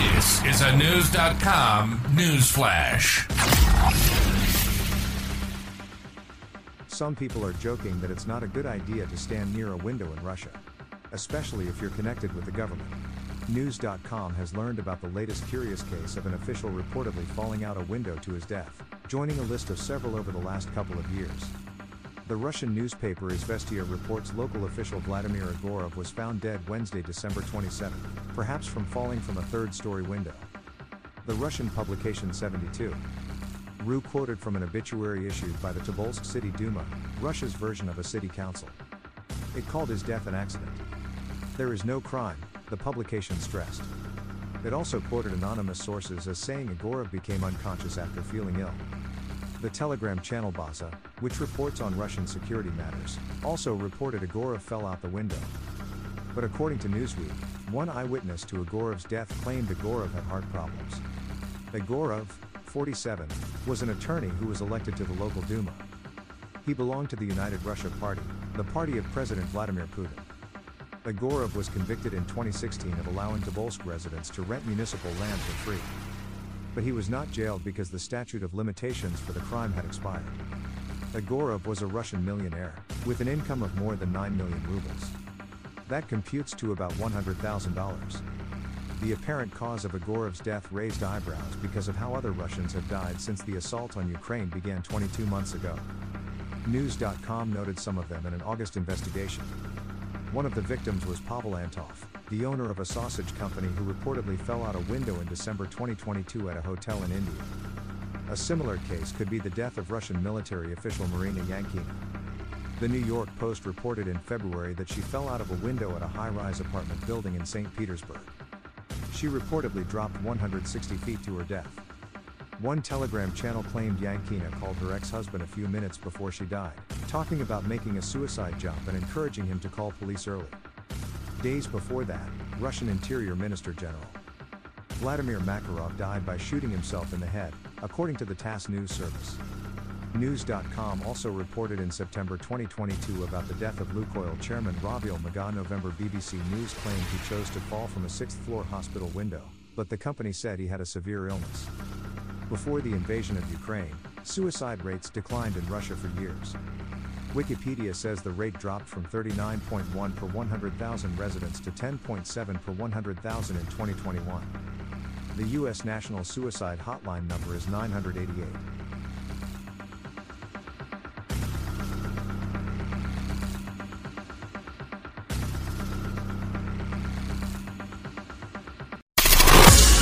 This is a News.com news flash. Some people are joking that it's not a good idea to stand near a window in Russia, especially if you're connected with the government. News.com has learned about the latest curious case of an official reportedly falling out a window to his death, joining a list of several over the last couple of years. The Russian newspaper Izvestia reports local official Vladimir Egorov was found dead Wednesday, December 27, perhaps from falling from a third story window. The Russian publication 72. Ru quoted from an obituary issued by the Tobolsk City Duma, Russia's version of a city council. It called his death an accident. There is no crime, the publication stressed. It also quoted anonymous sources as saying Egorov became unconscious after feeling ill. The Telegram channel Baza, which reports on Russian security matters, also reported Egorov fell out the window. But according to Newsweek, one eyewitness to Egorov's death claimed Egorov had heart problems. Egorov, 47, was an attorney who was elected to the local Duma. He belonged to the United Russia Party, the party of President Vladimir Putin. Egorov was convicted in 2016 of allowing Tobolsk residents to rent municipal land for free. But he was not jailed because the statute of limitations for the crime had expired. Egorov was a Russian millionaire, with an income of more than 9 million rubles. That computes to about $100,000. The apparent cause of Egorov's death raised eyebrows because of how other Russians have died since the assault on Ukraine began 22 months ago. News.com noted some of them in an August investigation. One of the victims was Pavel Antov, the owner of a sausage company who reportedly fell out a window in December 2022 at a hotel in India. A similar case could be the death of Russian military official Marina Yankina. The New York Post reported in February that she fell out of a window at a high rise apartment building in St. Petersburg. She reportedly dropped 160 feet to her death. One Telegram channel claimed Yankina called her ex husband a few minutes before she died, talking about making a suicide jump and encouraging him to call police early. Days before that, Russian Interior Minister General Vladimir Makarov died by shooting himself in the head, according to the TASS news service. News.com also reported in September 2022 about the death of Lukoil chairman Ravil Maganov. BBC News claimed he chose to fall from a sixth floor hospital window, but the company said he had a severe illness. Before the invasion of Ukraine, suicide rates declined in Russia for years. Wikipedia says the rate dropped from 39.1 per 100,000 residents to 10.7 per 100,000 in 2021. The U.S. National Suicide Hotline number is 988.